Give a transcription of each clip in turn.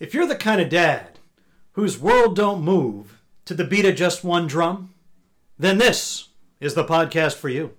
If you're the kind of dad whose world don't move to the beat of just one drum, then this is the podcast for you.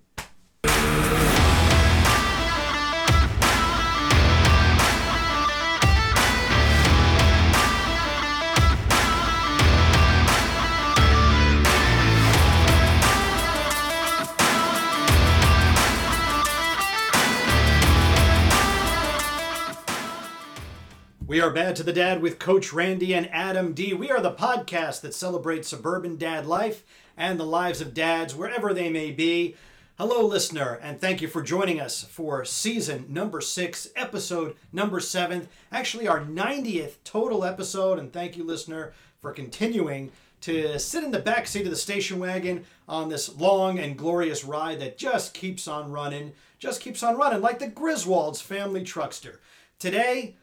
We are Bad to the Dad with Coach Randy and Adam D. We are the podcast that celebrates suburban dad life and the lives of dads wherever they may be. Hello, listener, and thank you for joining us for season number six, episode number seven. Actually, our 90th total episode. And thank you, listener, for continuing to sit in the back seat of the station wagon on this long and glorious ride that just keeps on running, just keeps on running like the Griswolds family truckster. Today,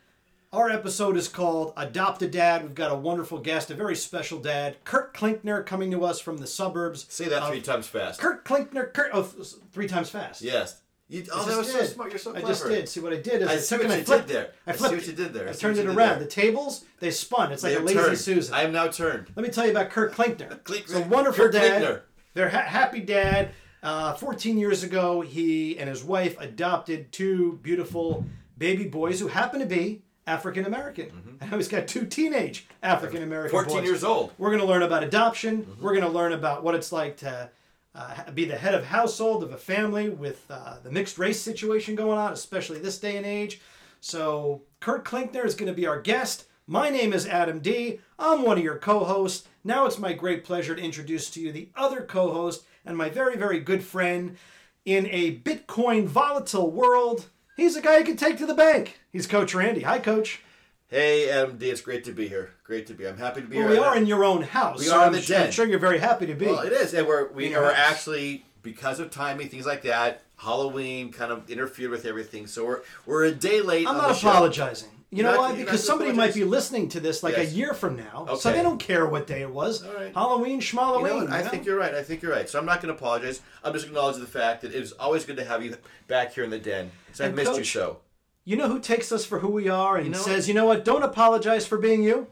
our episode is called Adopt a Dad. We've got a wonderful guest, a very special dad, Kurt Klinkner, coming to us from the suburbs. Say that three times fast. Kurt Klinkner, Kurt, oh, three times fast. Yes. You, I oh, that just was so did. smart. You're so clever. I just did. See what I did is I I, see took what and I you flipped did there. I I see what you did there. I I turned it around. The tables they spun. It's like They a lazy turned. Susan. I am now turned. Let me tell you about Kurt Klinkner. Klink- a wonderful Kurt dad. Klinkner. They're ha- happy dad. Uh, 14 years ago, he and his wife adopted two beautiful baby boys who happen to be African American. And he's got two teenage African American 14 boys. years old. We're going to learn about adoption. We're going to learn about what it's like to uh, be the head of household of a family with uh, the mixed race situation going on, especially this day and age. So, Kurt Klinkner is going to be our guest. My name is Adam D. I'm one of your co hosts. Now it's my great pleasure to introduce to you the other co host and my very, very good friend in a Bitcoin volatile world. He's a guy you can take to the bank. He's Coach Randy. Hi, Coach. Hey, Adam D. It's great to be here. Great to be. I'm happy to be Well, here. we are in your own house. We so are in I'm the sure- I'm den. sure you're very happy to be. Well, it is, and we're we In are actually because of timing, things like that. Halloween kind of interfered with everything, so we're we're a day late. I'm not the show. You know not- why? Because somebody might be listening to this like Yes. a year from now, so they don't care what day it was. All right. Halloween, You schmalloween. know what? I you know? think you're right. I think you're right. So I'm not going to apologize. I'm just acknowledging the fact that it's always good to have you back here in the den. So I missed you Coach- so. You know who takes us for who we are and You know says, you know what? Don't apologize for being you.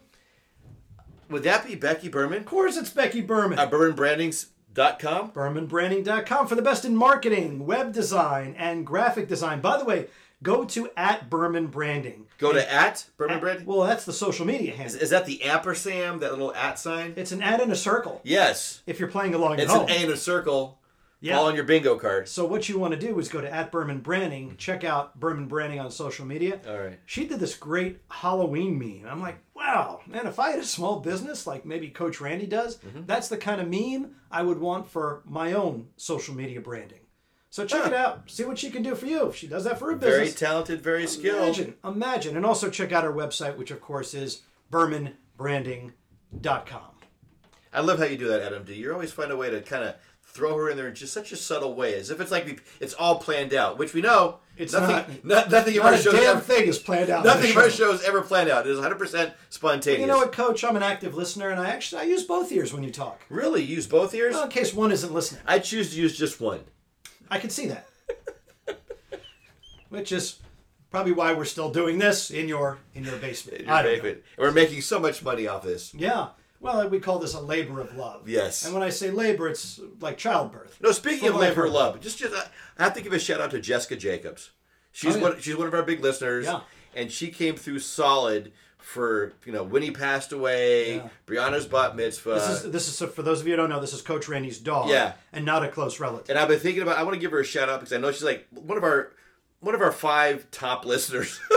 Would that be Becky Berman? Of course, it's Becky Berman. At BermanBrandings.com? BermanBranding.com for the best in marketing, web design, and graphic design. By the way, go to at Berman Branding. Go to at Berman Branding. Well, that's the social media handle. Is that the ampersand, that little at sign? It's an at in a circle. Yes. If you're playing along at home. It's an A in a circle. Yeah. All on your bingo card. So what you want to do is go to at Berman Branding, check out Berman Branding on social media. All right. She did this great Halloween meme. I'm like, wow, man, if I had a small business like maybe Coach Randy does, Mm-hmm. that's the kind of meme I would want for my own social media branding. So check it out. See what she can do for you. If she does that for a Very business. Very talented, very skilled. Imagine, imagine. And also check out our website, which of course is bermanbranding.com. I love how you do that, Adam D. You always find a way to kind of throw her in there in just such a subtle way, as if it's like it's all planned out, which we know. It's nothing. not. no- nothing Not a shows damn ever, thing is planned out. Nothing the of our show. shows ever planned out. It is 100 percent spontaneous. You know what, Coach? I'm an active listener, and I actually I use both ears when you talk. Really, you use both ears? Well, in case one isn't listening. I choose to use just one. I can see that. Which is probably why we're still doing this in your in your basement. in your I don't know. basement. We're making so much money off this. Yeah. Well, we call this a labor of love. Yes. And when I say labor, it's like childbirth. No, speaking of labor labor. of love, just just I have to give a shout out to Jessica Jacobs. She's Oh, yeah. one she's one of our big listeners. Yeah. And she came through solid for you know when he passed away, Yeah. Brianna's bat mitzvah. This is this is for those of you who don't know. This is Coach Randy's dog. Yeah. And not a close relative. and I've been thinking about. I want to give her a shout out because I know she's like one of our one of our five top listeners.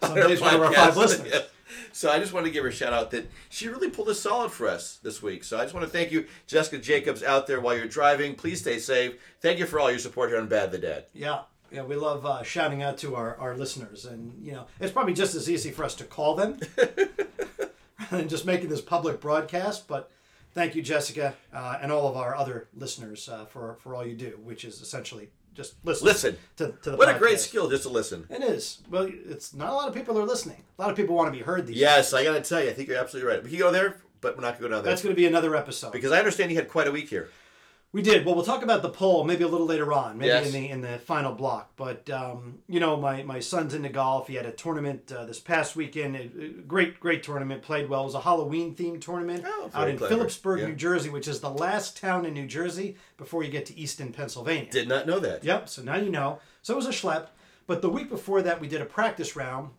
one of our five listeners. Yeah. So I just want to give her a shout out that she really pulled a solid for us this week. So I just want to thank you, Jessica Jacobs, out there while you're driving. Please stay safe. Thank you for all your support here on Bad the Dad. Yeah. Yeah, we love uh, shouting out to our, our listeners. And, you know, it's probably just as easy for us to call them rather than just making this public broadcast. But thank you, Jessica, uh, and all of our other listeners uh, for, for all you do, which is essentially just listen. Listen. To, to the What a great skill just to listen. It is. Well, it's not a lot of people are listening. A lot of people want to be heard these Yes, days. I got to tell you, I think you're absolutely right. We can go there, but we're not going to go down there That's going to be another episode. because I understand you had quite a week here. We did. Well, we'll talk about the poll maybe a little later on, maybe Yes. in the in the final block. But um, you know, my my son's into golf. He had a tournament uh, this past weekend. A- great great tournament. Played well. It was a Halloween themed tournament Oh, out in clever. Phillipsburg, Yeah. New Jersey, which is the last town in New Jersey before you get to Easton, Pennsylvania. Did not know that. Yep. So now you know. So it was a schlep. But the week before that, we did a practice round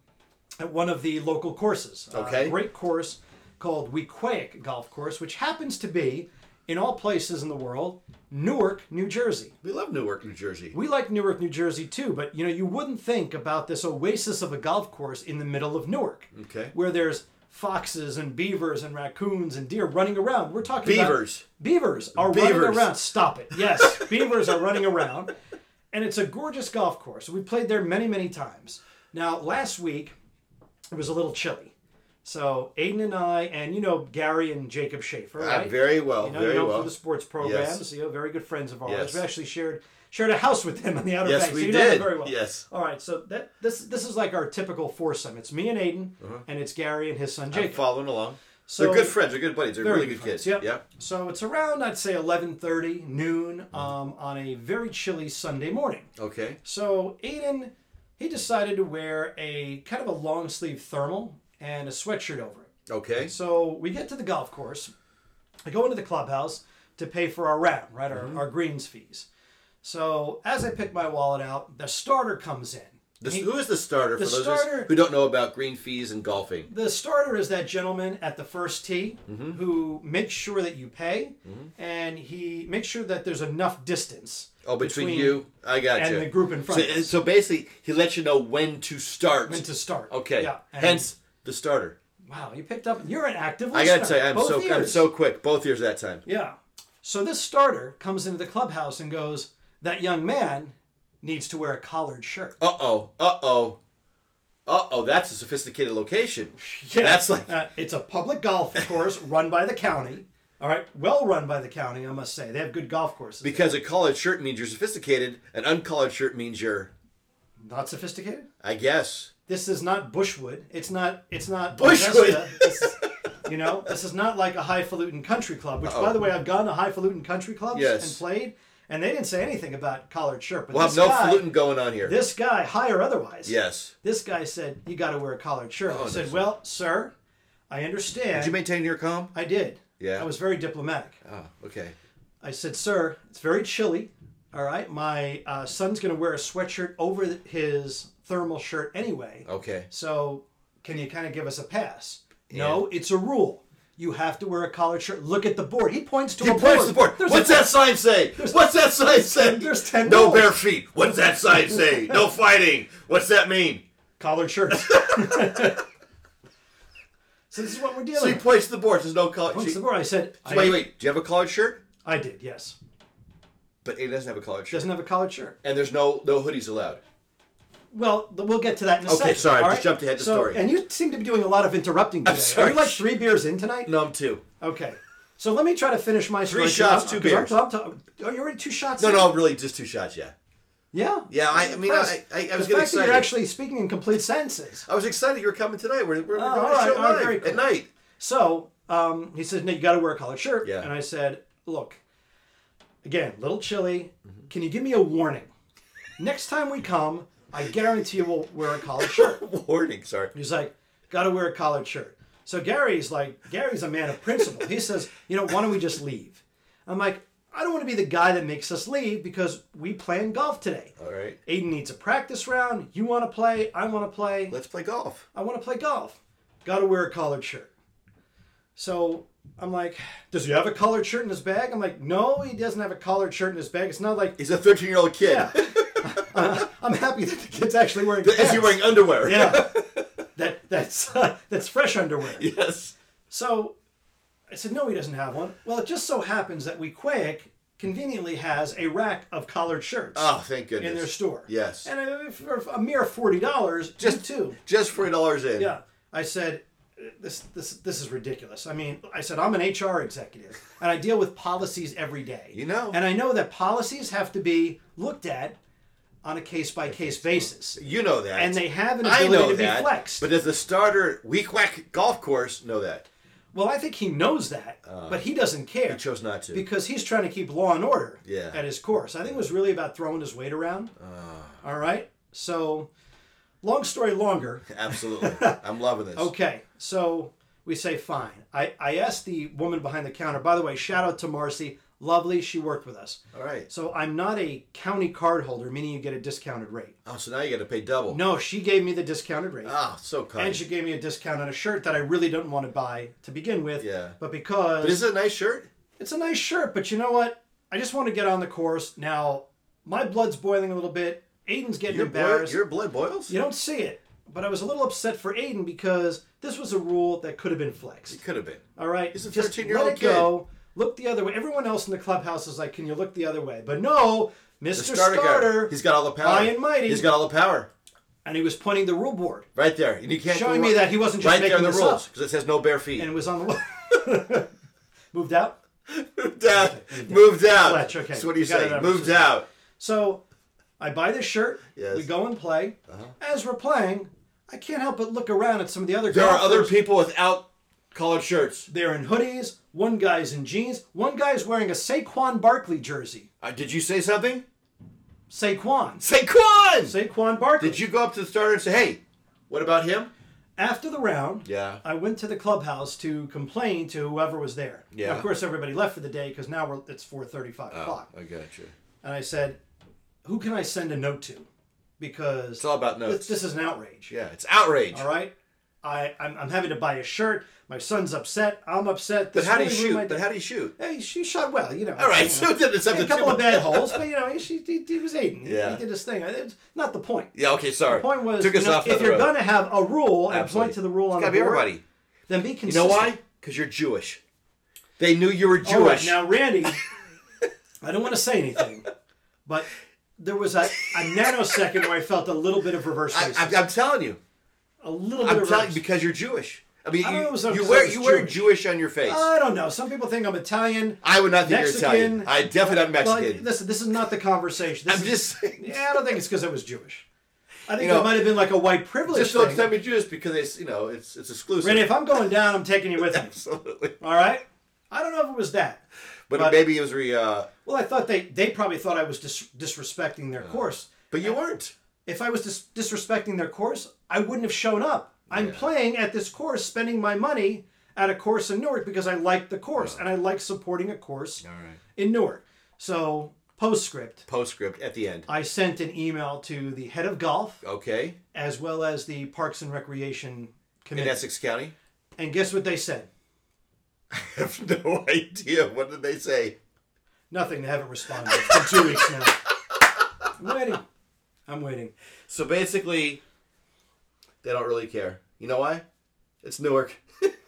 at one of the local courses. Uh, Okay. A great course called Weequahic Golf Course, which happens to be, in all places in the world, Newark, New Jersey. We love Newark, New Jersey. We like Newark, New Jersey too, but you know, you wouldn't think about this oasis of a golf course in the middle of Newark, Okay. where there's foxes and beavers and raccoons and deer running around. We're talking about Beavers. Beavers are running around. Stop it. Yes, beavers are running around. And it's a gorgeous golf course. We played there many, many times. Now, last week, it was a little chilly. So, Aiden and I, and you know Gary and Jacob Schaefer, Ah, right? very well. you know, very you know well. for the sports programs. You know, very good friends of ours. Yes. We actually shared shared a house with them on the Outer Yes, Banks. we so you know them did. very well. Yes. All right. So that this this is like our typical foursome. It's me and Aiden, and it's Gary and his son I'm Jacob. following along. So They're good friends. They're good buddies. They're really good good kids. Yeah. So it's around I'd say 11:30 noon um, on a very chilly Sunday morning. Okay. So Aiden, he decided to wear a kind of a long sleeve thermal and a sweatshirt over it. Okay. So we get to the golf course. I go into the clubhouse to pay for our round, right? Our, Mm-hmm. our greens fees. So as I pick my wallet out, the starter comes in. This, He- who is the starter for the those of us starter- who don't know about green fees and golfing? The starter is that gentleman at the first tee Mm-hmm. who makes sure that you pay, and he makes sure that there's enough distance. Oh, between, you, I got and you. the group in front So, so basically, he lets you know when to start. When to start. Okay. Yeah. and- Hence the starter. wow, you picked up. You're an active. I gotta listener, tell you, I'm both so I'm ears. so quick. Both ears that time. Yeah. So this starter comes into the clubhouse and goes, "That young man needs to wear a collared shirt." Uh oh. Uh oh. Uh oh. That's a sophisticated location. Yeah. That's like Uh, it's a public golf course run by the county. All right, well run by the county, I must say. They have good golf courses. because a collared shirt means you're sophisticated. An uncollared shirt means you're, Not sophisticated. I guess. This is not Bushwood. It's not. It's not Bushwood. This you know, this is not like a highfalutin country club. Which, by the way, I've gone to highfalutin country clubs Yes. and played, and they didn't say anything about collared shirt. But We'll have no guy, falutin going on here. this guy, high or otherwise, yes. this guy said you got to wear a collared shirt. I Oh, said, that's- well, sir, I understand. Did you maintain your calm? I did. Yeah. I was very diplomatic. Oh, okay. I said, sir, it's very chilly. All right, my uh, son's going to wear a sweatshirt over his thermal shirt anyway. Okay. So, can you kind of give us a pass? No, it's a rule. You have to wear a collared shirt. Look at the board. He points to He a points board. the board. There's What's a, that sign say? What's that sign say? There's 10 No rules. bare feet. What's that sign say? No fighting. What's that mean? collared shirts. so this is what we're dealing So he points to the board. There's no collar. Points to the board. I said, I, Wait, wait. Do you have a collared shirt? I did, yes. But it doesn't have a collared shirt. Doesn't have a collared shirt. And there's no no hoodies allowed. Well, we'll get to that in a Okay, second. sorry, I all just jumped ahead to so, story. And you seem to be doing a lot of interrupting today. sorry. Are you like three beers in tonight? No, I'm two. Okay. So let me try to finish my story. shots, I'm- two 'cause I'm- beers. I'm oh, you're already two shots. No, in? no, really, just two shots. Yeah. Yeah. Yeah, I- I mean, I- I- I was the fact that you're actually speaking in complete sentences. I was excited you were coming tonight. We're, we're, we're Oh, going to show right, live very cool. at night. So um, he says, "No, you got to wear a collared shirt." Yeah. And I said, "Look, again, a little chilly. Mm-hmm. Can you give me a warning? Next time we come, I guarantee you we'll wear a collared shirt." Warning, sorry. He's like, got to wear a collared shirt. So Gary's like, Gary's a man of principle. He says, you know, why don't we just leave? I'm like, I don't want to be the guy that makes us leave because we playing golf today. All right. Aiden needs a practice round. You want to play. I want to play. Let's play golf. I want to play golf. Got to wear a collared shirt. So I'm like, does he have a collared shirt in his bag? I'm like, no, he doesn't have a collared shirt in his bag. It's not like, He's a 13 year old kid. yeah. Uh, I'm happy that the kid's actually wearing. Is he pants. wearing underwear? Yeah. that that's that's fresh underwear. yes. So I said, no, he doesn't have one. Well, it just so happens that Weequahic conveniently has a rack of collared shirts Oh, thank goodness. in their store. Yes. And uh, for a mere forty dollars, just two. Just $40 in. Yeah. I said, this this this is ridiculous. I mean, I said I'm an HR executive and I deal with policies every day. You know. And I know that policies have to be looked at on a case by case basis. You know that. And they have an I ability know to be that. flexed. But does the starter Weequahic golf course know that? Well, I think he knows that, but he doesn't care He chose not to. because he's trying to keep law and order Yeah. at his course. I think it was really about throwing his weight around. Ah. All right. So, long story longer. Absolutely. I'm loving this. Okay. So we say fine. I, I asked the woman behind the counter, by the way, shout out to Marcy. Lovely. She worked with us. All right. So I'm not a county card holder, meaning you get a discounted rate. Oh, so now you got to pay double. No, she gave me the discounted rate. Ah, so kind. and she gave me a discount on a shirt that I really didn't want to buy to begin with. Yeah. But because but is it a nice shirt? it's a nice shirt, but you know what? I just want to get on the course. Now, my blood's boiling a little bit. Aiden's getting Your, boil, embarrassed. your blood boils? You don't see it, but I was a little upset for Aiden because this was a rule that could have been flexed. It could have been. All right, He's a Just 13-year-old let it go. Look the other way. Everyone else in the clubhouse is like, "Can you look the other way?" But no, Mr. starter, Starter. He's got all the power. high and mighty. He's got all the power. and he was pointing the rule board, Right there. And you can't showing me that he wasn't just right there making in the this rules because it says no bare feet. and it was on the moved out. moved out. Moved out. Fletch, okay. So what do you say? Moved out. So I buy this shirt. Yes. We go and play. Uh-huh. As we're playing, I can't help but look around at some of the other. There are other people without collared shirts. They're in hoodies. One guy's in jeans. One guy's wearing a Saquon Barkley jersey. Uh, did you say something? Saquon. Saquon! Saquon Barkley. Did you go up to the starter and say, hey, what about him? After the round, Yeah. I went to the clubhouse to complain to whoever was there. Yeah. Of course, everybody left for the day because now we're, it's 4:35 Oh, o'clock. I got you. And I said, "Who can I send a note to?" Because It's all about this, notes. this is an outrage. Yeah, it's outrage. All right. I I'm, I'm having to buy a shirt. My son's upset. I'm upset. But how do you shoot? But how do you shoot? Hey, she shot well, you know. All right, You so know. then it's up a couple of bad holes, but you know, he, she, he, he was Aiden. Yeah. He did his thing. It's not the point. Yeah, okay, sorry. The point was, Took you us know, off if the you're road. going to have a rule and Absolutely. point to the rule on the board, everybody. then be You consistent. know why? Because you're Jewish. They knew you were right, Jewish. now, Randy, I don't want to say anything, but there was a, a nanosecond where I felt a little bit of reverse racism. I, I'm telling you. A little bit I'm telling you because you're Jewish. I mean, I don't know you, you wear you wear Jewish. Jewish on your face. I don't know. Some people think I'm Italian. I would not think Mexican. you're Italian. I definitely not Mexican. listen, this is not the conversation. This I'm is- just saying. Yeah, I don't think it's because I was Jewish. I think You know, there might have been like a white privilege Just don't tell me Jewish because it's you know it's it's exclusive. Randy, if I'm going down, I'm taking you with me. Absolutely. All right? I don't know if it was that. But, But- maybe it was re. Uh, Well, I thought they they probably thought I was dis- disrespecting their course. but you weren't. If I was dis- disrespecting their course, I wouldn't have shown up. I'm playing at this course, spending my money at a course in Newark because I like the course and I like supporting a course right. in Newark. So, postscript, Postscript at the end. I sent an email to the head of golf Okay. as well as the Parks and Recreation Committee In Essex County. and guess what they said? I have no idea. What did they say? Nothing. They haven't responded. It's two weeks now. I'm waiting. I'm waiting. So basically, they don't really care. You know why? It's Newark.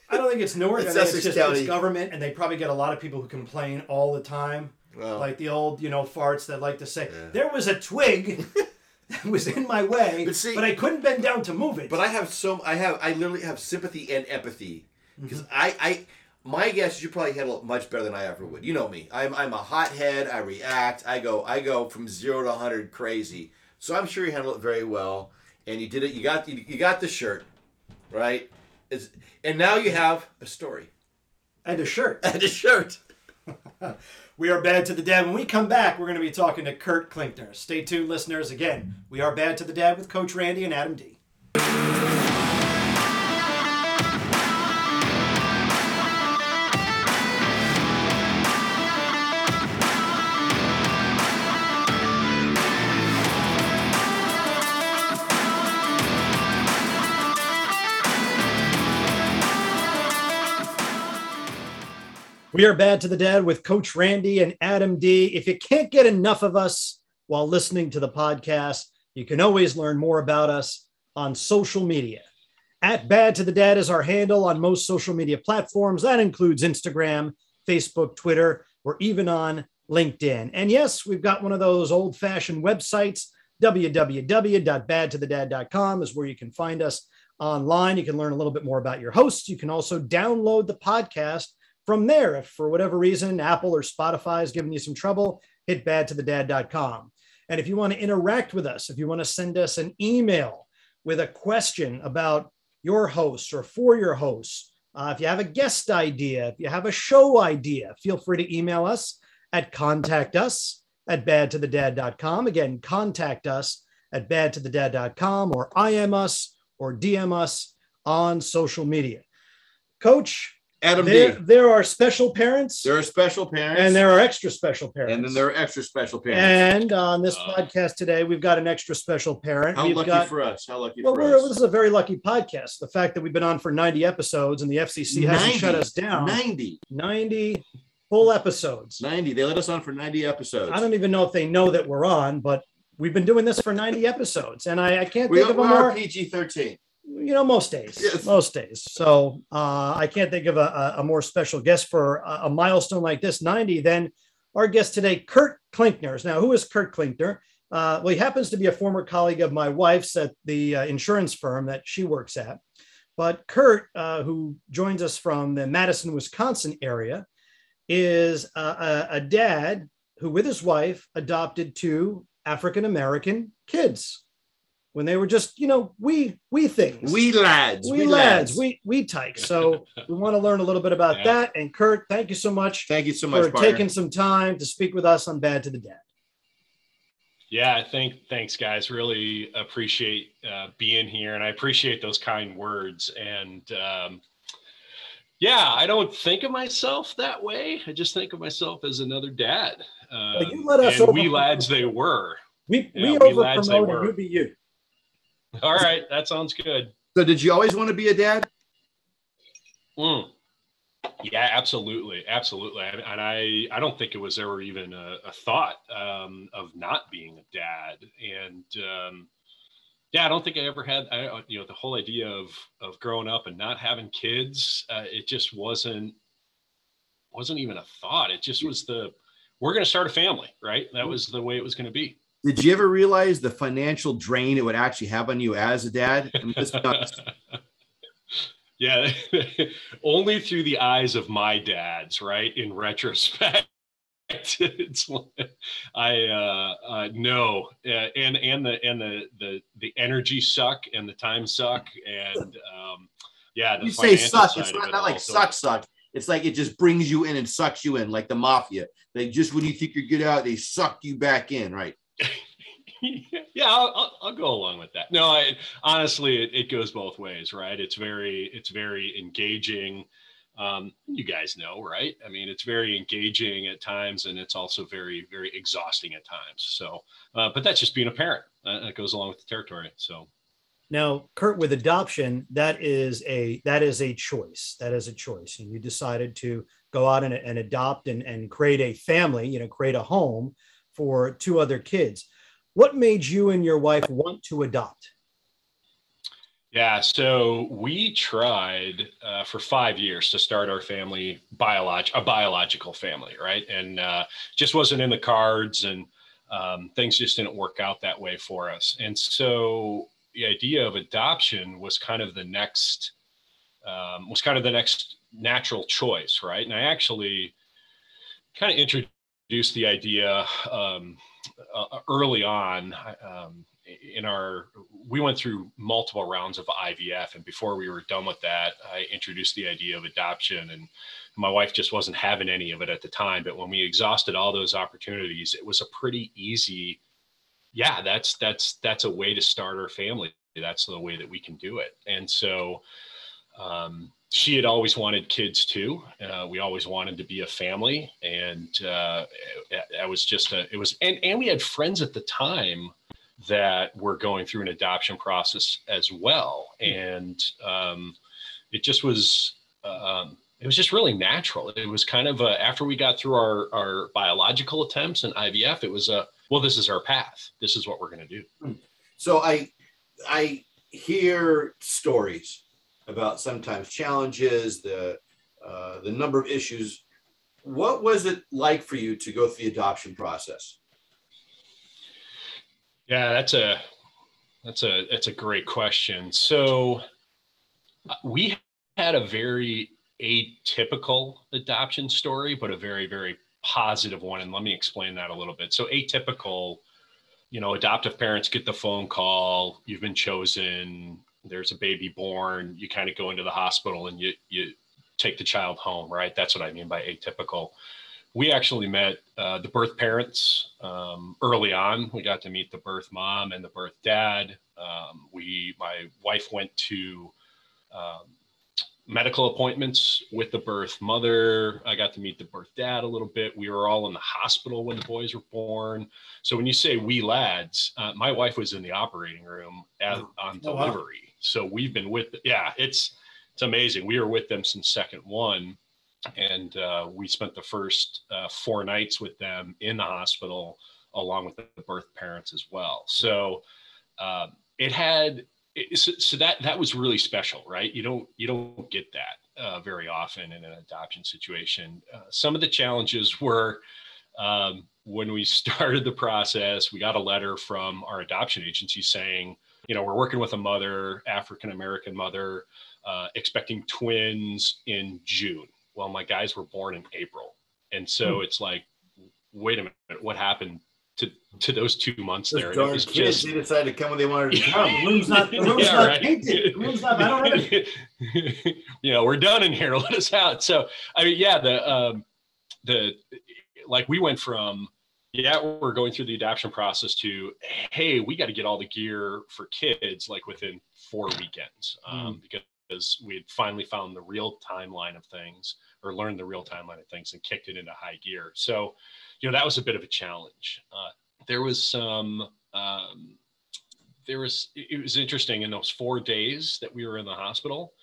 I don't think it's Newark. It's I think Essex it's just County. it's government, and they probably get a lot of people who complain all the time, Well, like the old, you know, farts that like to say, "There was a twig that was in my way, But see- I couldn't bend down to move it." But I have so I have I literally have sympathy and empathy because Mm-hmm. I I my guess is you probably handle it much better than I ever would. You know me. I'm I'm a hothead. I react. I go I go from zero to hundred crazy. So I'm sure you handled it very well, and you did it. You got you, got the shirt, right? It's, and now you have a story and a shirt. and a shirt. We are bad to the dad. When we come back, we're going to be talking to Kurt Klinkner. Stay tuned, listeners. Again, we are bad to the dad with Coach Randy and Adam D. We are bad to the Dad with Coach Randy and Adam D. If you can't get enough of us while listening to the podcast, you can always learn more about us on social media. At Bad to the Dad is our handle on most social media platforms. That includes Instagram, Facebook, Twitter, or even on LinkedIn. And yes, we've got one of those old fashioned websites. www.badtothedad.com is where you can find us online. You can learn a little bit more about your hosts. You can also download the podcast from there. If for whatever reason Apple or Spotify is giving you some trouble, hit badtothedad.com. And if you want to interact with us, if you want to send us an email with a question about your hosts or for your hosts, Uh, if you have a guest idea, if you have a show idea, feel free to email us at contact us at badtothedad.com. Again, contact us at badtothedad.com or IM us or DM us on social media. Coach, Adam there, D. there are special parents There are special parents, and there are extra special parents. and then there are extra special parents. And on this Uh, podcast today, we've got an extra special parent. How we've lucky got for us! How lucky well, for we're, us! this is a very lucky podcast. The fact that we've been on for 90 episodes and the FCC hasn't 90. shut us down. 90. 90 full episodes. 90. They let us on for 90 episodes. I don't even know if they know that we're on, but we've been doing this for 90 episodes. And I, I can't we think of a we more, PG 13. You know, most days, Yes. most days. So uh, I can't think of a, a- more special guest for a, a milestone like this, 90, than our guest today, Kurt Klinkners. Now, who is Kurt Klinkner? Uh, well, he happens to be a former colleague of my wife's at the uh, insurance firm that she works at. But Kurt, uh, who joins us from the Madison, Wisconsin area, is a, a dad who, with his wife, adopted two African American kids when they were just, you know, we we things We lads. we lads, we we tykes. So we want to learn a little bit about Yeah. that. And Kurt, thank you so much Thank you so much, for partner. taking some time to speak with us on Bad to the Dad. Yeah, I think thanks, guys. Really appreciate uh, being here, and I appreciate those kind words. And um, yeah, I don't think of myself that way. I just think of myself as another dad. Um, you let us and over- we lads, they were. We Yeah, we we over lads, they promote and were. you be you. All right, that sounds good. so, did you always want to be a dad? Mm. Yeah, absolutely, absolutely, and, and I I don't think it was ever even a, a thought um, of not being a dad, and um, yeah, I don't think I ever had I, uh, you know the whole idea of of growing up and not having kids. Uh, it just wasn't wasn't even a thought. It just was the we're going to start a family, right? That was the way it was going to be. Did you ever realize the financial drain it would actually have on you as a dad? I mean, let's be honest. yeah, only through the eyes of my dads, right? In retrospect, it's I uh, uh, no, uh, and and the and the the the energy suck and the time suck and um, yeah, the you say suck. It's not, it not like also. suck, suck. It's like it just brings you in and sucks you in, like the mafia. They just when you think you're good out, they suck you back in, right? yeah, I'll, I'll, go along with that. No, I, honestly, it, it goes both ways, right? It's very, it's very engaging. Um, you guys know, right? I mean, it's very engaging at times, and it's also very, very exhausting at times. So, uh, but that's just being a parent. Uh, that goes along with the territory. So, Now, Kurt, with adoption, that is a that is a choice. That is a choice. And you decided to go out and, and adopt and, and create a family, you know, create a home for two other kids. What made you and your wife want to adopt? Yeah, so we tried uh, for five years to start our family biolog- a biological family, right? And uh, just wasn't in the cards, and um, things just didn't work out that way for us. And so the idea of adoption was kind of the next um, was kind of the next natural choice, right? And I actually kind of introduced the idea um, uh, early on. Um, in our we went through multiple rounds of IVF and before we were done with that I introduced the idea of adoption and my wife just wasn't having any of it at the time but when we exhausted all those opportunities it was a pretty easy yeah that's that's that's a way to start our family that's the way that we can do it and so um, she had always wanted kids too. Uh, we always wanted to be a family, and uh, I was just a. It was, and and we had friends at the time that were going through an adoption process as well, and um, it just was. Um, it was just really natural. It was kind of a, after we got through our our biological attempts and IVF, it was a well, this is our path. This is what we're going to do. So I I hear stories about sometimes challenges, the uh, the number of issues. What was it like for you to go through the adoption process? Yeah, that's a that's a that's a great question. So uh, we had a very atypical adoption story, but a very very positive one. And let me explain that a little bit. So atypical, you know, adoptive parents get the phone call, you've been chosen, there's a baby born, you kind of go into the hospital and you you take the child home, right? That's what I mean by atypical. We actually met uh, the birth parents um, early on. We got to meet the birth mom and the birth dad. Um, we, my wife went to um, medical appointments with the birth mother. I got to meet the birth dad a little bit. We were all in the hospital when the boys were born. So when you say we lads, uh, my wife was in the operating room at, on delivery. So we've been with, yeah, it's it's amazing. We were with them since second one, and uh, we spent the first uh, four nights with them in the hospital, along with the birth parents as well. So uh, it had so, so, that that was really special, right? You don't you don't get that uh, very often in an adoption situation. Uh, some of the challenges were um, when we started the process. We got a letter from our adoption agency saying, you know, we're working with a mother, African American mother, uh, expecting twins in June. Well, my guys were born in April, and so hmm. it's like, wait a minute, what happened to to those two months those there. Darn kids, just, they decided to come when they wanted to come. Room's not, room's yeah, not right. painted. Room's not, I don't you know, we're done in here. Let us out. So, I mean, yeah, the, um, the, like we went from, yeah, we're going through the adoption process to, hey, we got to get all the gear for kids like within four weekends um, mm. because we had finally found the real timeline of things or learned the real timeline of things and kicked it into high gear. So, you know that was a bit of a challenge. Uh, there was some. Um, there was it was interesting in those four days that we were in the hospital.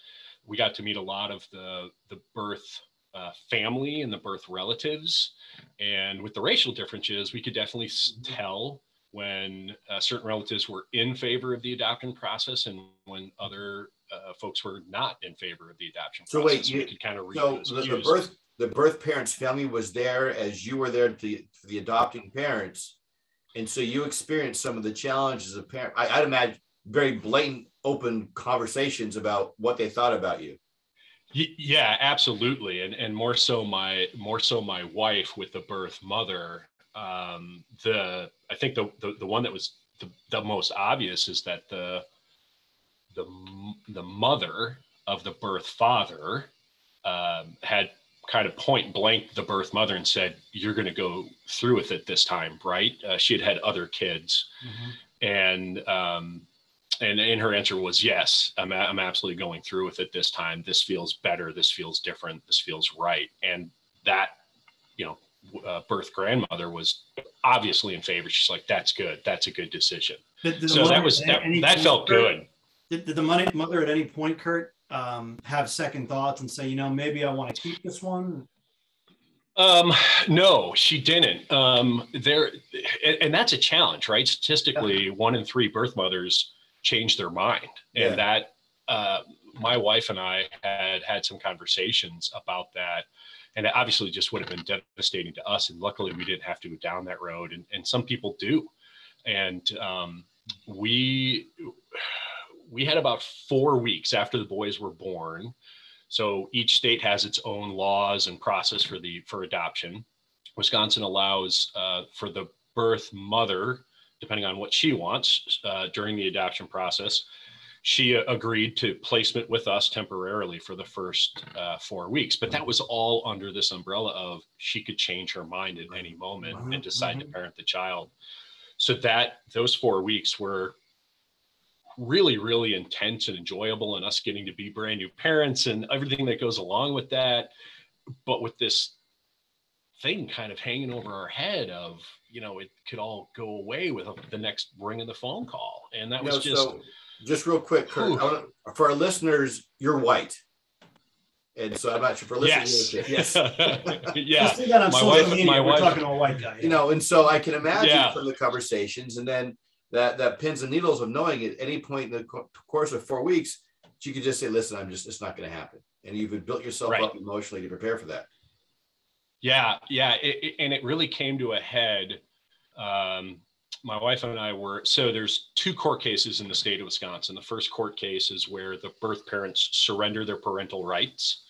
We got to meet a lot of the the birth uh, family and the birth relatives, and with the racial differences, we could definitely tell when uh, certain relatives were in favor of the adoption process and when other uh, folks were not in favor of the adoption so process. wait, you, could kind of read so the, the, birth the birth parents' family was there as you were there to, the adopting parents, and so you experienced some of the challenges of parent. I, would imagine very blatant, open conversations about what they thought about you. Yeah, absolutely, and and more so my more so my wife with the birth mother. Um, the I think the, the the one that was the, the most obvious is that the the the mother of the birth father um, had kind of point blank the birth mother and said, "You're going to go through with it this time, right?" Uh, she had had other kids, mm-hmm. and um, and and her answer was yes. I'm I'm absolutely going through with it this time. This feels better. This feels different. This feels right. And that, you know, uh, birth grandmother was obviously in favor. She's like, "That's good. That's a good decision." So that was that, that felt good. Did, did the money mother at any point, Kurt, um, have second thoughts and say, you know, maybe I want to keep this one? Um, no, she didn't. Um, there, and, and, that's a challenge, right? Statistically, one in three birth mothers change their mind, and yeah. that uh, my wife and I had had some conversations about that, and it obviously just would have been devastating to us. And luckily, we didn't have to go down that road, and, and some people do, and um, we we had about four weeks after the boys were born. So each state has its own laws and process for the for adoption. Wisconsin allows uh, for the birth mother, depending on what she wants uh, during the adoption process. She agreed to placement with us temporarily for the first uh, four weeks, but that was all under this umbrella of she could change her mind at any moment and decide mm-hmm. to parent the child. So that those four weeks were really, really intense and enjoyable, and us getting to be brand new parents and everything that goes along with that. But with this thing kind of hanging over our head of, you know, it could all go away with the next ring of the phone call. And that was just. So just real quick, Kurt, for our listeners, you're white. And so I'm not sure for listeners. Yes. yes. yeah. my wife, my wife, talking to a white guy. You know, and so I can imagine yeah. from the conversations, and then that that pins and needles of knowing at any point in the course of four weeks, you could just say, "Listen, I'm just it's not going to happen," and you've built yourself right. up emotionally to prepare for that. Yeah, yeah, it, it, and it really came to a head. Um, my wife and I were so there's two court cases in the state of Wisconsin. The first court case is where the birth parents surrender their parental rights,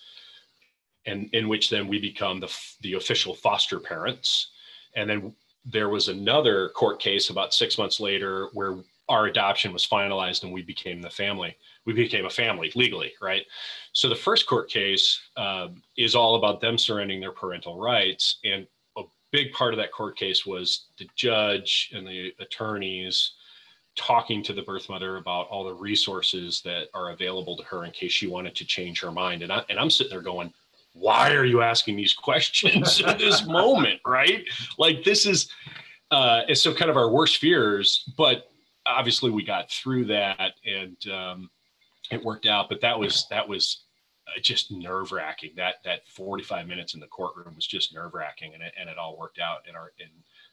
and in which then we become the the official foster parents, and then there was another court case about six months later where our adoption was finalized and we became the family. We became a family legally, right? So the first court case um, is all about them surrendering their parental rights, and a big part of that court case was the judge and the attorneys talking to the birth mother about all the resources that are available to her in case she wanted to change her mind. And I and I'm sitting there going, why are you asking these questions at this moment, right? Like this is uh it's so kind of our worst fears, but obviously we got through that and um it worked out, but that was that was uh, just nerve wracking. That that 45 minutes in the courtroom was just nerve wracking, and it, and it all worked out in our in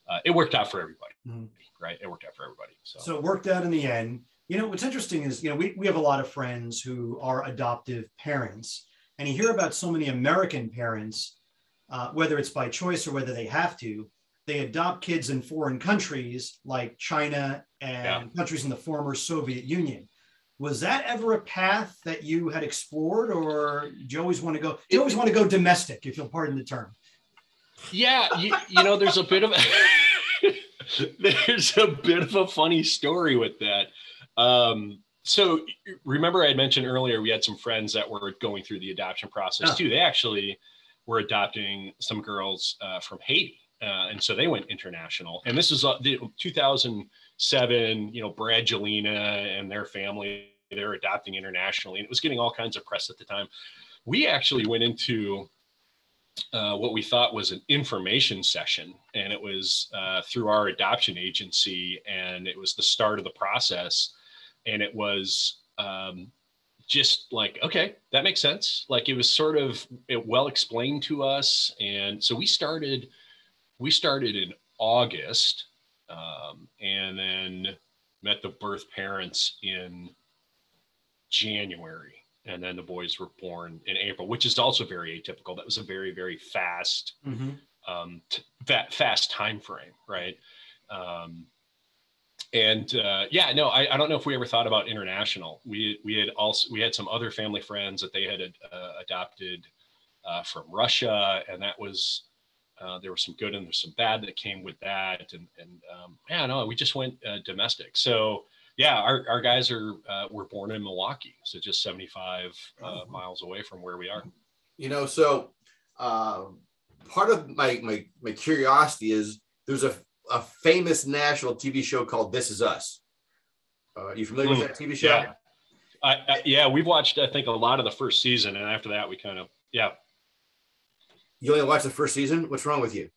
uh, it worked out for everybody, mm-hmm. right? It worked out for everybody. So. so it worked out in the end. You know, what's interesting is, you know, we, we have a lot of friends who are adoptive parents, and you hear about so many American parents, uh, whether it's by choice or whether they have to, they adopt kids in foreign countries like China and yeah. countries in the former Soviet Union. Was that ever a path that you had explored, or do you always want to go? Do you always want to go domestic, if you'll pardon the term? Yeah, you, you know, there's a bit of there's a bit of a funny story with that. Um, so remember I had mentioned earlier we had some friends that were going through the adoption process oh. too. They actually were adopting some girls uh, from Haiti. Uh, and so they went international. And this is uh, the 2007, you know, Brad Angelina and their family, they're adopting internationally. And it was getting all kinds of press at the time. We actually went into uh, what we thought was an information session, and it was uh, through our adoption agency, and it was the start of the process, and it was um, just like okay, that makes sense. Like it was sort of well explained to us, and so we started. We started in August, um, and then met the birth parents in January and then the boys were born in April, which is also very atypical. That was a very very fast, mm-hmm. um, t- that fast time frame, right? Um, and uh, yeah, no, I, I, don't know if we ever thought about international. We we had also we had some other family friends that they had uh, adopted uh, from Russia, and that was uh, there was some good and there's some bad that came with that, and and um, yeah, no, we just went uh, domestic. So yeah, our, our guys are uh, were born in Milwaukee, so just 75 uh, miles away from where we are. You know, so uh, part of my, my my curiosity is there's a a famous national TV show called This Is Us. Uh, are you familiar mm, with that TV show? Yeah. I, I, yeah, we've watched I think a lot of the first season, and after that we kind of yeah. You only watched the first season. What's wrong with you?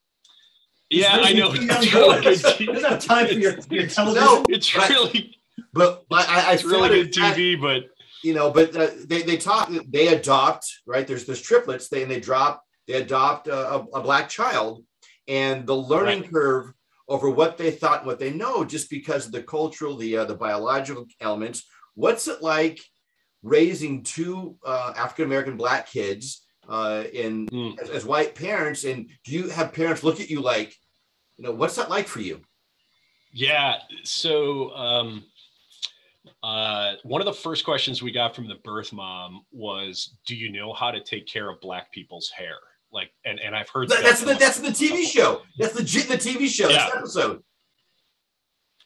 Yeah, I know. It's really good. Doesn't have time for your, your television. No, it's really but I, I it's really good TV, but you know, but uh, they they talk, they adopt, right? There's there's triplets, they and they drop, they adopt a, a black child, and the learning right. curve over what they thought, and what they know, just because of the cultural, the uh, the biological elements. What's it like raising two uh, African American black kids uh, in mm. as, as white parents? And do you have parents look at you like, you know, what's that like for you? Yeah. So um, uh, one of the first questions we got from the birth mom was, "Do you know how to take care of black people's hair?" Like, and and I've heard that that's the that's the TV show. That's the the TV show. Yeah. episode.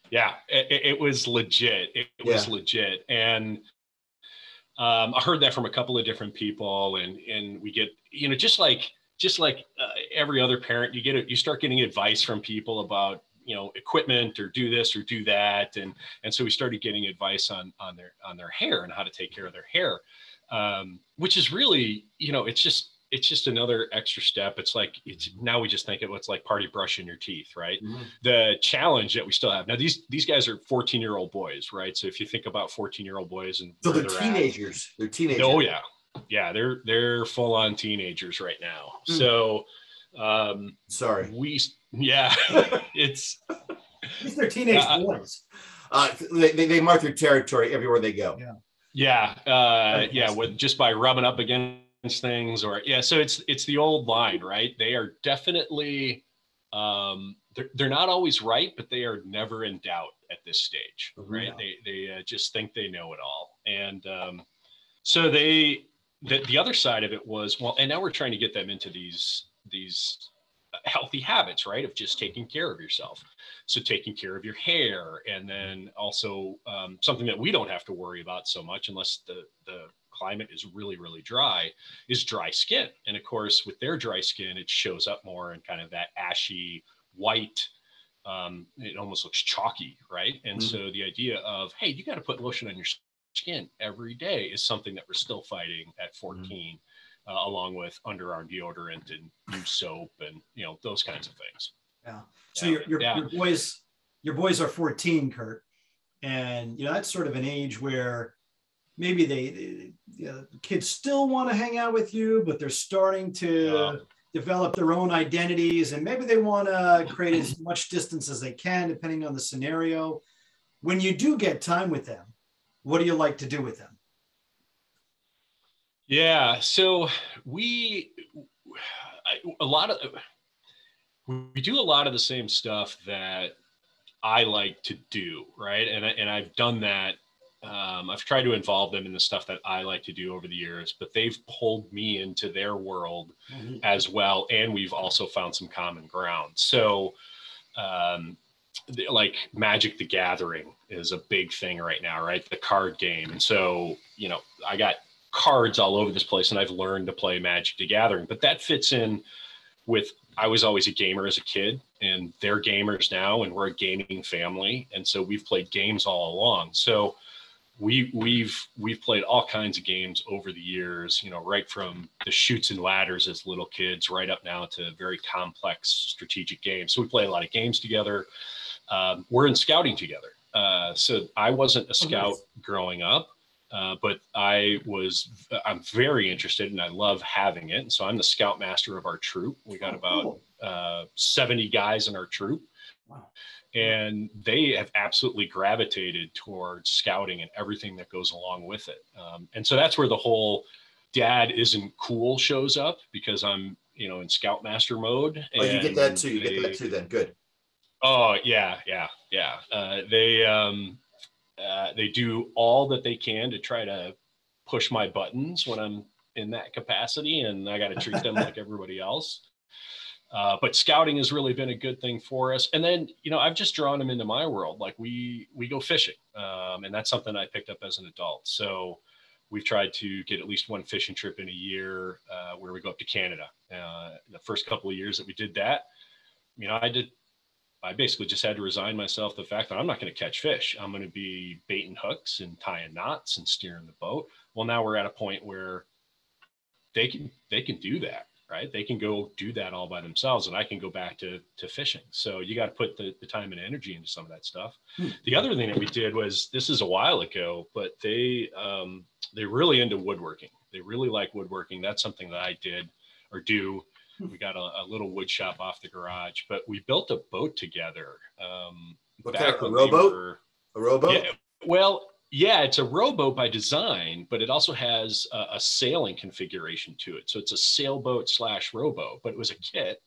Yeah, it, it was legit. It, it yeah. was legit, and um, I heard that from a couple of different people, and and we get you know just like just like uh, every other parent, you get it. You start getting advice from people about you know equipment or do this or do that and and so we started getting advice on on their on their hair and how to take care of their hair um, which is really you know it's just it's just another extra step it's like it's now we just think of it's like party brushing your teeth right mm-hmm. the challenge that we still have now these these guys are 14 year old boys right so if you think about 14 year old boys and so they're, they're teenagers at, they're teenagers oh yeah yeah they're they're full on teenagers right now mm. so um sorry we yeah, it's. These are teenage uh, boys. Uh, they, they mark their territory everywhere they go. Yeah. Yeah, uh, yeah, with just by rubbing up against things, or yeah. So it's it's the old line, right? They are definitely, um, they're they're not always right, but they are never in doubt at this stage, right? They they uh, just think they know it all, and um, so they the the other side of it was well, and now we're trying to get them into these these healthy habits, right? Of just taking care of yourself. So taking care of your hair, and then also um, something that we don't have to worry about so much unless the the climate is really really dry is dry skin and of course with their dry skin it shows up more in kind of that ashy white um, it almost looks chalky right and mm-hmm. so the idea of hey you got to put lotion on your skin every day is something that we're still fighting at mm-hmm. 14 mm-hmm. uh, along with underarm deodorant and new soap and you know those kinds of things yeah so yeah. Your, your, yeah. your boys your boys are 14 kurt and you know that's sort of an age where maybe they, they you know, kids still want to hang out with you, but they're starting to yeah. develop their own identities, and maybe they want to create as much distance as they can, depending on the scenario. When you do get time with them, what do you like to do with them? Yeah, so we a lot of we do a lot of the same stuff that I like to do, right? And I, and I've done that um, I've tried to involve them in the stuff that I like to do over the years, but they've pulled me into their world mm-hmm. as well. And we've also found some common ground. So, um, like Magic the Gathering is a big thing right now, right? The card game. And so, you know, I got cards all over this place and I've learned to play Magic the Gathering, but that fits in with I was always a gamer as a kid and they're gamers now and we're a gaming family. And so we've played games all along. So, we we've we've played all kinds of games over the years you know right from the Chutes and Ladders as little kids right up now to very complex strategic games. So we play a lot of games together. Um, we're in scouting together. Uh, so i wasn't a oh, scout growing up uh, but i was i'm very interested and i love having it. And so i'm the scout master of our troop. We got oh, about cool. uh, 70 guys in our troop. Wow and they have absolutely gravitated towards scouting and everything that goes along with it. Um, and so that's where the whole dad isn't cool shows up because I'm, you know, in scoutmaster mode. Oh, you get that too. You they, get that too. Then good. Oh yeah, yeah, yeah. Uh, they um, uh, they do all that they can to try to push my buttons when I'm in that capacity, and I got to treat them like everybody else. Uh, but scouting has really been a good thing for us. And then, you know, I've just drawn them into my world. Like we we go fishing, um, and that's something I picked up as an adult. So we've tried to get at least one fishing trip in a year uh, where we go up to Canada. Uh, the first couple of years that we did that, you know, I did. I basically just had to resign myself to the fact that I'm not going to catch fish. I'm going to be baiting hooks and tying knots and steering the boat. Well, now we're at a point where they can they can do that right? They can go do that all by themselves, and I can go back to to fishing. So you got to put the, the time and energy into some of that stuff. Hmm. The other thing that we did was this is a while ago, but they um, they're really into woodworking. They really like woodworking. That's something that I did or do. Hmm. We got a, a little wood shop off the garage, but we built a boat together. Um, what kind of a rowboat? We were, a rowboat? Yeah, well, yeah, it's a rowboat by design, but it also has a, a, sailing configuration to it. So it's a sailboat slash rowboat, but it was a kit.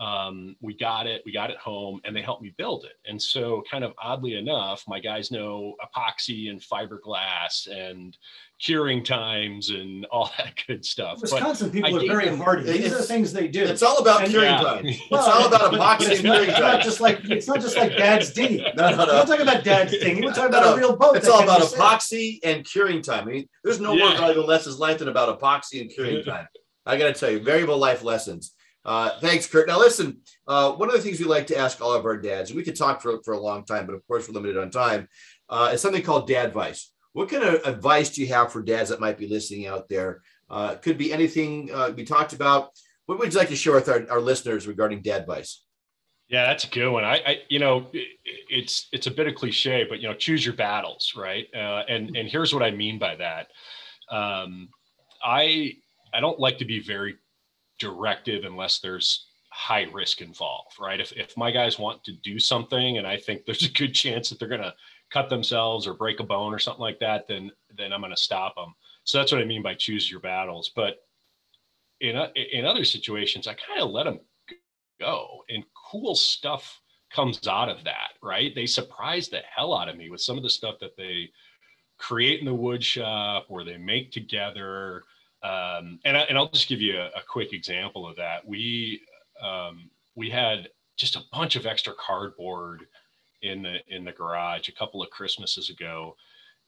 Um, we got it, we got it home, and they helped me build it. And so, kind of oddly enough, my guys know epoxy and fiberglass and curing times and all that good stuff. Wisconsin but people are very them, hardy. These are the things they do. It's all about and, curing yeah. time. It's all about epoxy and curing time. Not just like it's not just like Dad's dinghy. No, no, no. We're not talking about Dad's dinghy. We're talking no, about no. a real boat. It's all about epoxy and curing time. I mean, there's no yeah. more valuable lessons learned than about epoxy and curing time. I got to tell you, variable life lessons. Uh, thanks, Kurt. Now, listen, uh, one of the things we like to ask all of our dads, and we could talk for, for a long time, but of course, we're limited on time, uh, is something called dad advice. What kind of advice do you have for dads that might be listening out there? Uh, could be anything uh, we talked about. What would you like to share with our, our listeners regarding dad advice? Yeah, that's a good one. I, I, you know, it's it's a bit of cliche, but you know, choose your battles, right? Uh, and and here's what I mean by that. Um, I I don't like to be very directive unless there's high risk involved, right? If if my guys want to do something, and I think there's a good chance that they're gonna cut themselves or break a bone or something like that, then then I'm going to stop them. So that's what I mean by choose your battles. But in in other situations, I kind of let them go, and cool stuff comes out of that. Right? They surprise the hell out of me with some of the stuff that they create in the wood shop or they make together. Um, and, I, and I'll just give you a, a quick example of that. We um, we had just a bunch of extra cardboard in the in the garage a couple of Christmases ago,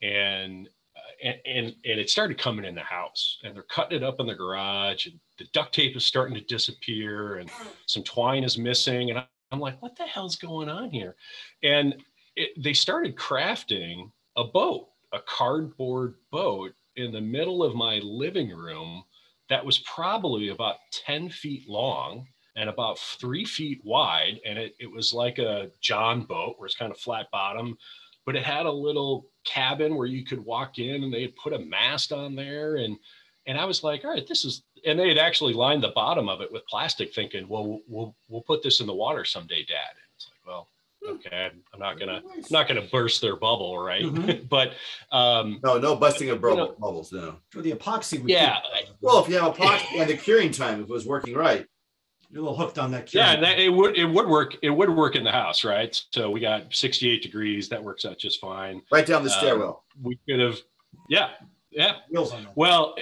and uh, and, and and it started coming in the house and they're cutting it up in the garage and the duct tape is starting to disappear and some twine is missing and i'm like what the hell's going on here and it, they started crafting a boat a cardboard boat in the middle of my living room that was probably about 10 feet long and about three feet wide and it, it was like a john boat where it's kind of flat bottom but it had a little cabin where you could walk in and they had put a mast on there and and I was like, all right, this is and they had actually lined the bottom of it with plastic, thinking, well, we'll we'll put this in the water someday, Dad. And it's like, well, okay, I'm not gonna I'm not gonna burst their bubble, right? Mhm. but um, No, no busting of bubble, You know- bubbles. No. For the epoxy, would yeah, keep- Well, if you have a pocket and the curing time, if it was working right. you're a little hooked on that. yeah, curing. and that, it would it would work. It would work in the house, right? So we got 68 degrees. That works out just fine. Right down the Um, stairwell. We could have, yeah, yeah. wheels on that. Well,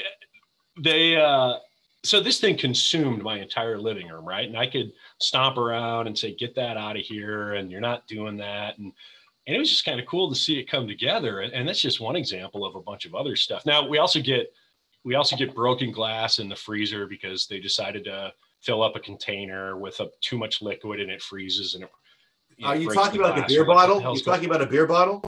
they uh so this thing consumed my entire living room, right? And I could stomp around and say, "Get that out of here," and you're not doing that, and and it was just kind of cool to see it come together. And, and that's just one example of a bunch of other stuff. Now we also get we also get broken glass in the freezer because they decided to fill up a container with a, too much liquid and it freezes and it. Are you talking about the glass. beer We're like, bottle? hell's You talking about a beer bottle?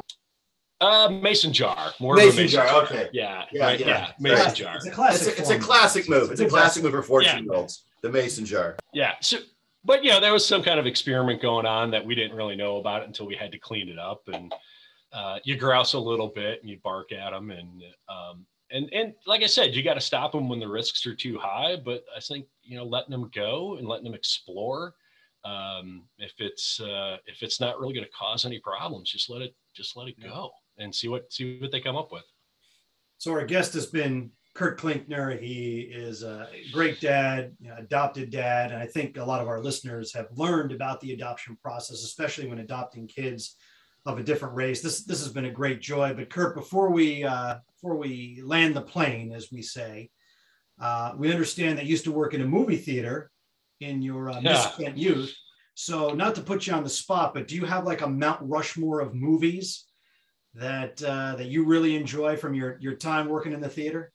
Uh, mason jar, more Mason of a mason jar, jar. okay. Yeah, Yeah, right, yeah. yeah, mason Right. jar. It's a It's classic. a, it's a classic move. It's a classic move for 14 year olds. The mason jar. Yeah. So, but you know, there was some kind of experiment going on that we didn't really know about it until we had to clean it up, and uh, you grouse a little bit and you bark at them, and um, and and like I said, you got to stop them when the risks are too high. But I think you know, letting them go and letting them explore. Um, if it's uh, if it's not really going to cause any problems, just let it just let it go and see what see what they come up with. So our guest has been Kurt Klinkner. He is a great dad, you know, adopted dad, and I think a lot of our listeners have learned about the adoption process, especially when adopting kids of a different race. This this has been a great joy. But Kurt, before we uh, before we land the plane, as we say, uh, we understand that you used to work in a movie theater in your uh, Yeah. misspent youth. So not to put you on the spot, but do you have like a Mount Rushmore of movies that uh, that you really enjoy from your your time working in the theater?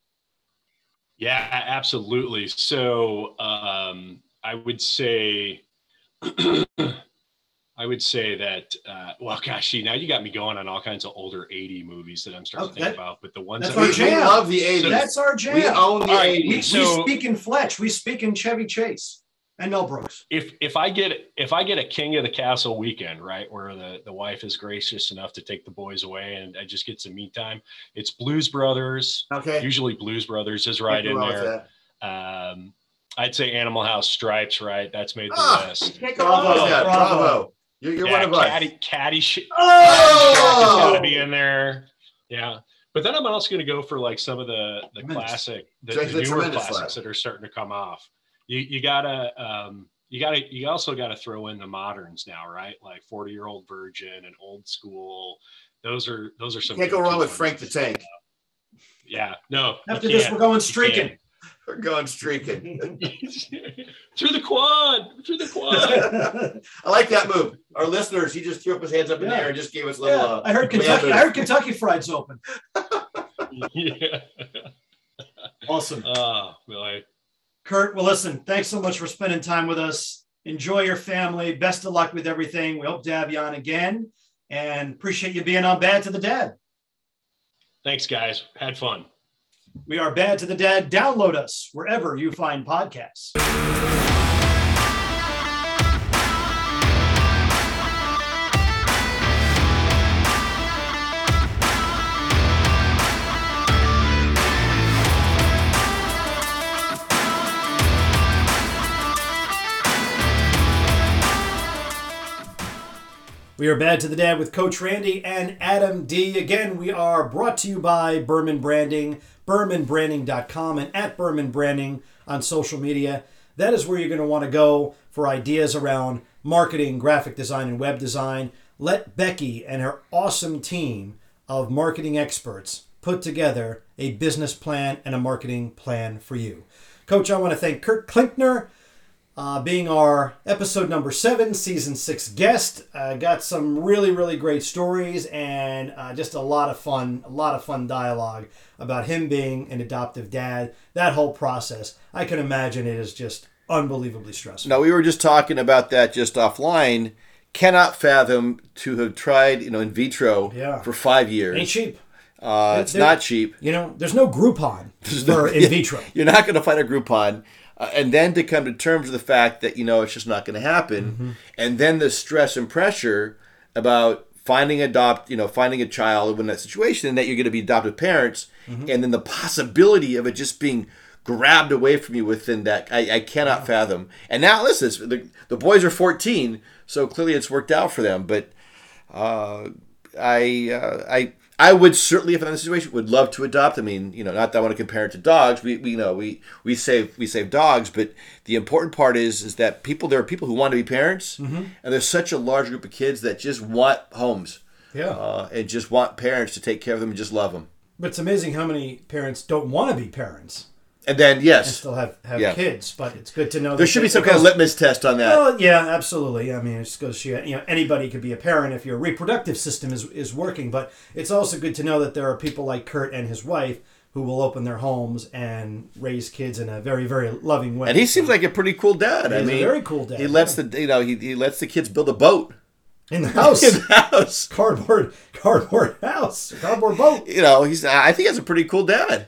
Yeah, absolutely. So um, I would say, I would say that. Uh, well, gosh, see, now you got me going on all kinds of older '80 movies that I'm starting Oh, to think that- about. But the ones that's that our We, we- we jam. love the 80s. That's our jam. we own the All right, 80s. we, So- we speak in Fletch. We speak in Chevy Chase and Mel Brooks. if if I get if I get a King of the Castle weekend, right, where the the wife is gracious enough to take the boys away and I just get some me time, it's Blues Brothers. Okay. Usually, Blues Brothers is right in there. Um, I'd say Animal House Stripes, right? That's made the Ah, list. can't go wrong with that. Bravo. Bravo. You're, you're yeah, one of us. Caddy, Caddy, sh- Oh! got to be in there. Yeah, but then I'm also going to go for like some of the the Tremendous. classic, the, the the newer classics lad. that are starting to come off. You you gotta um, you gotta you also got to throw in the moderns now, right? Like 40 year old virgin and old school. Those are those are some. You Can't go wrong with. Frank the Tank. Yeah, no. After this, we're going streaking. We're going streaking. through the quad, through the quad. I like that move. Our listeners, he just threw up his hands up in the air and just gave us a little. yeah, Uh, I heard Kentucky. but- I heard Kentucky Fried's open. yeah. Awesome, Oh, really. Kurt. Well, listen. Thanks so much for spending time with us. Enjoy your family. Best of luck with everything. We hope to have you on again, and appreciate you being on Bad to the Dad. Thanks, guys. Had fun. We are Bad to the Dad. Download us wherever you find podcasts. We are Bad to the Dad with Coach Randy and Adam D. Again, we are brought to you by Berman Branding, bermanbranding.com, and at Berman Branding on social media. That is where you're going to want to go for ideas around marketing, graphic design, and web design. Let Becky and her awesome team of marketing experts put together a business plan and a marketing plan for you. Coach, I want to thank Kurt Klinkner uh, being our episode number seven, season six guest. Uh, got some really, really great stories and uh, just a lot of fun, a lot of fun dialogue about him being an adoptive dad. That whole process, I can imagine it is just unbelievably stressful. Now we were just talking about that just offline. Cannot fathom to have tried, you know, in vitro Yeah. for five years. Ain't cheap. Uh, it's not cheap. You know, there's no Groupon no- for in vitro. You're not going to find a Groupon. Uh, and then to come to terms with the fact that, you know, it's just not going to happen. Mm-hmm. And then the stress and pressure about finding adopt, you know, finding a child in that situation and that you're going to be adoptive parents. Mm-hmm. And then the possibility of it just being grabbed away from you within that, I, I cannot fathom. And now, listen, the, the boys are 14, so clearly it's worked out for them. But uh, I, uh, I, I would certainly, if I'm in this situation, would love to adopt. I mean, you know, not that I want to compare it to dogs. We, we you know we we save we save dogs, but the important part is is that people there are people who want to be parents, Mm-hmm. and there's such a large group of kids that just want homes, Yeah. uh, and just want parents to take care of them and just love them. But it's amazing how many parents don't want to be parents And then and yes, still have, have Yeah. kids. But it's good to know there should be some kind of litmus test on that. Well, yeah, absolutely. I mean, it just goes you, know, anybody could be a parent if your reproductive system is, is working. But it's also good to know that there are people like Kurt and his wife who will open their homes and raise kids in a very, very loving way. and he seems like a pretty cool dad. I He's a mean, very cool dad, He lets yeah. the you know he, he lets the kids build a boat in the house, in the house. cardboard, cardboard house, cardboard boat. You know, he's I think he's a pretty cool dad.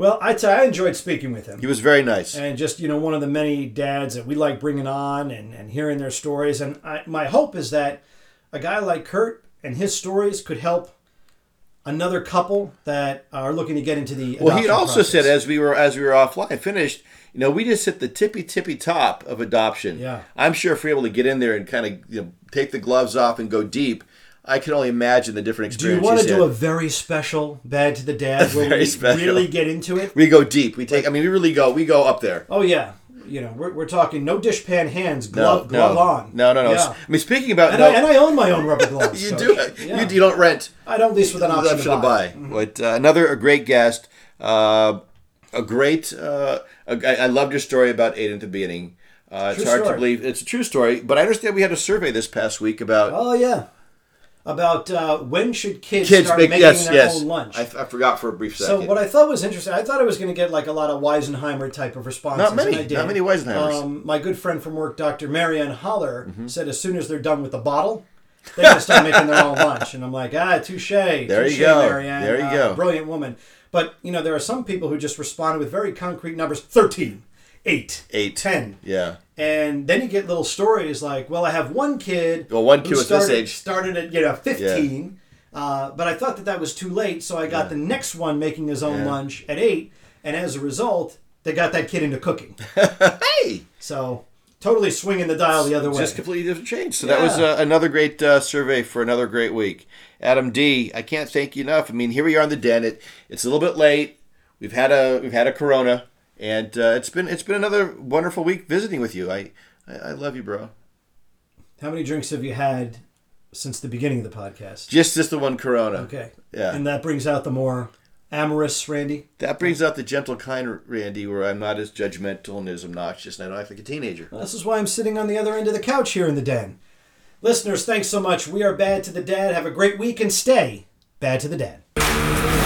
Well, I tell you, I enjoyed speaking with him. He was very nice. and just you know one of the many dads that we like bringing on and, and hearing their stories and I, my hope is that a guy like kurt and his stories could help another couple that are looking to get into the Well, he had also process. said as we were as we were offline finished, you know, we just hit the tippy tippy top of adoption. Yeah. I'm sure if we're able to get in there and kind of you know take the gloves off and go deep, I can only imagine the different experiences. do you want to do a very special bad to the dad where Very we special. really get into it We go deep. We take. I mean, we really go. We go up there. oh yeah you know we're, we're talking no dishpan hands No, glove, glove no, on no, no, no. yeah. I mean, speaking about and, no, I, and I own my own rubber gloves you so, do. yeah. You, you don't rent. I don't lease with an option, option to buy. But uh, another a great guest, uh, a great. Uh, a, I I loved your story about Aiden at the beginning. Uh, it's hard story. to believe it's a true story, but I understand we had a survey this past week about Oh yeah, about uh, when should kids, kids start make making yes, their yes. own lunch. I, I forgot for a brief second. so what I thought was interesting, I thought I was going to get like a lot of Weisenheimer type of responses. Not many, and not many Weisenheimers. Um, my good friend from work, Dr. Marianne Holler, Mm-hmm. said as soon as they're done with the bottle, they're going to start making their own lunch. And I'm like, ah, touche. There you go. Marianne. There you Uh, go. Brilliant woman. But you know, there are some people who just responded with very concrete numbers: 13, 8, eight, ten. yeah, And then you get little stories like, well, I have one kid. Well, one who kid was this started, age. Started at you know 15, uh, but I thought that that was too late, so I got the next one making his own Yeah. lunch at eight, and as a result, they got that kid into cooking. hey, so totally swinging the dial the other way. just completely different change. So that was uh, another great uh, survey for another great week. Adam D, I can't thank you enough. I mean, here we are in the den. It, it's a little bit late. We've had a we've had a Corona, and uh, it's been it's been another wonderful week visiting with you. I I, I love you, bro. How many drinks have you had since the beginning of the podcast? Just just the one Corona. Okay. Yeah. And that brings out the more amorous Randy. That brings out the gentle, kind Randy, where I'm not as judgmental and as obnoxious, and I don't act like a teenager. This is why I'm sitting on the other end of the couch here in the den. Listeners, thanks so much. We are Bad to the Dad. Have a great week and stay bad to the dad.